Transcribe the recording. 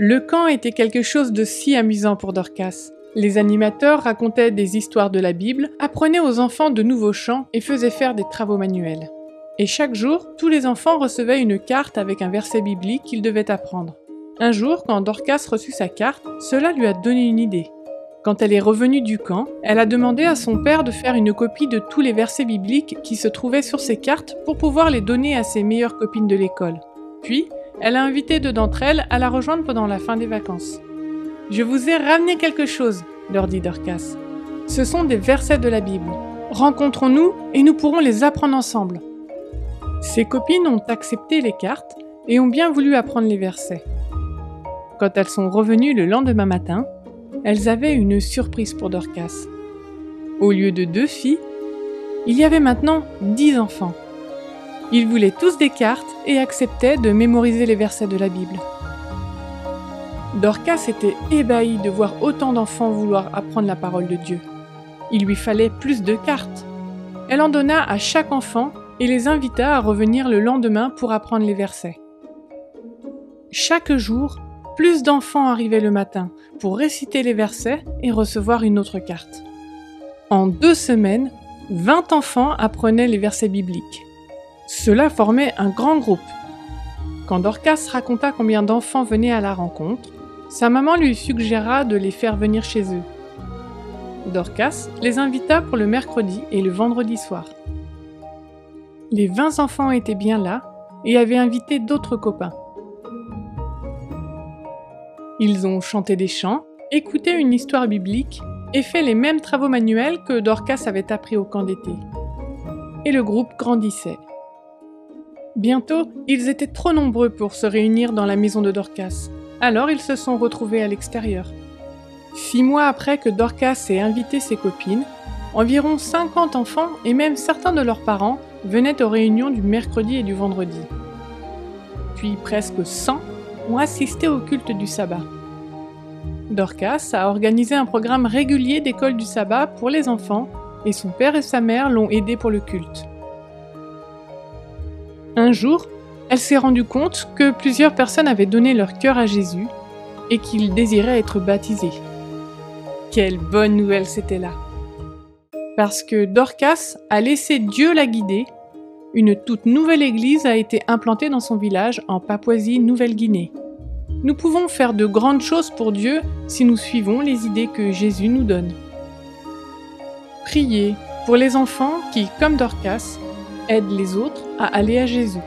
Le camp était quelque chose de si amusant pour Dorcas. Les animateurs racontaient des histoires de la Bible, apprenaient aux enfants de nouveaux chants et faisaient faire des travaux manuels. Et chaque jour, tous les enfants recevaient une carte avec un verset biblique qu'ils devaient apprendre. Un jour, quand Dorcas reçut sa carte, cela lui a donné une idée. Quand elle est revenue du camp, elle a demandé à son père de faire une copie de tous les versets bibliques qui se trouvaient sur ses cartes pour pouvoir les donner à ses meilleures copines de l'école. Puis, elle a invité deux d'entre elles à la rejoindre pendant la fin des vacances. Je vous ai ramené quelque chose, leur dit Dorcas. Ce sont des versets de la Bible. Rencontrons-nous et nous pourrons les apprendre ensemble. Ses copines ont accepté les cartes et ont bien voulu apprendre les versets. Quand elles sont revenues le lendemain matin, elles avaient une surprise pour Dorcas. Au lieu de deux filles, il y avait maintenant dix enfants. Ils voulaient tous des cartes et acceptaient de mémoriser les versets de la Bible. Dorcas était ébahie de voir autant d'enfants vouloir apprendre la parole de Dieu. Il lui fallait plus de cartes. Elle en donna à chaque enfant et les invita à revenir le lendemain pour apprendre les versets. Chaque jour, plus d'enfants arrivaient le matin pour réciter les versets et recevoir une autre carte. En deux semaines, 20 enfants apprenaient les versets bibliques. Cela formait un grand groupe. Quand Dorcas raconta combien d'enfants venaient à la rencontre, sa maman lui suggéra de les faire venir chez eux. Dorcas les invita pour le mercredi et le vendredi soir. Les 20 enfants étaient bien là et avaient invité d'autres copains. Ils ont chanté des chants, écouté une histoire biblique et fait les mêmes travaux manuels que Dorcas avait appris au camp d'été. Et le groupe grandissait. Bientôt, ils étaient trop nombreux pour se réunir dans la maison de Dorcas. Alors ils se sont retrouvés à l'extérieur. Six mois après que Dorcas ait invité ses copines, environ 50 enfants et même certains de leurs parents venaient aux réunions du mercredi et du vendredi. Puis presque 100 ont assisté au culte du sabbat. Dorcas a organisé un programme régulier d'école du sabbat pour les enfants et son père et sa mère l'ont aidé pour le culte. Jour, elle s'est rendue compte que plusieurs personnes avaient donné leur cœur à Jésus et qu'ils désiraient être baptisés. Quelle bonne nouvelle c'était là Parce que Dorcas a laissé Dieu la guider, une toute nouvelle église a été implantée dans son village en Papouasie-Nouvelle-Guinée. Nous pouvons faire de grandes choses pour Dieu si nous suivons les idées que Jésus nous donne. Priez pour les enfants qui, comme Dorcas, aide les autres à aller à Jésus.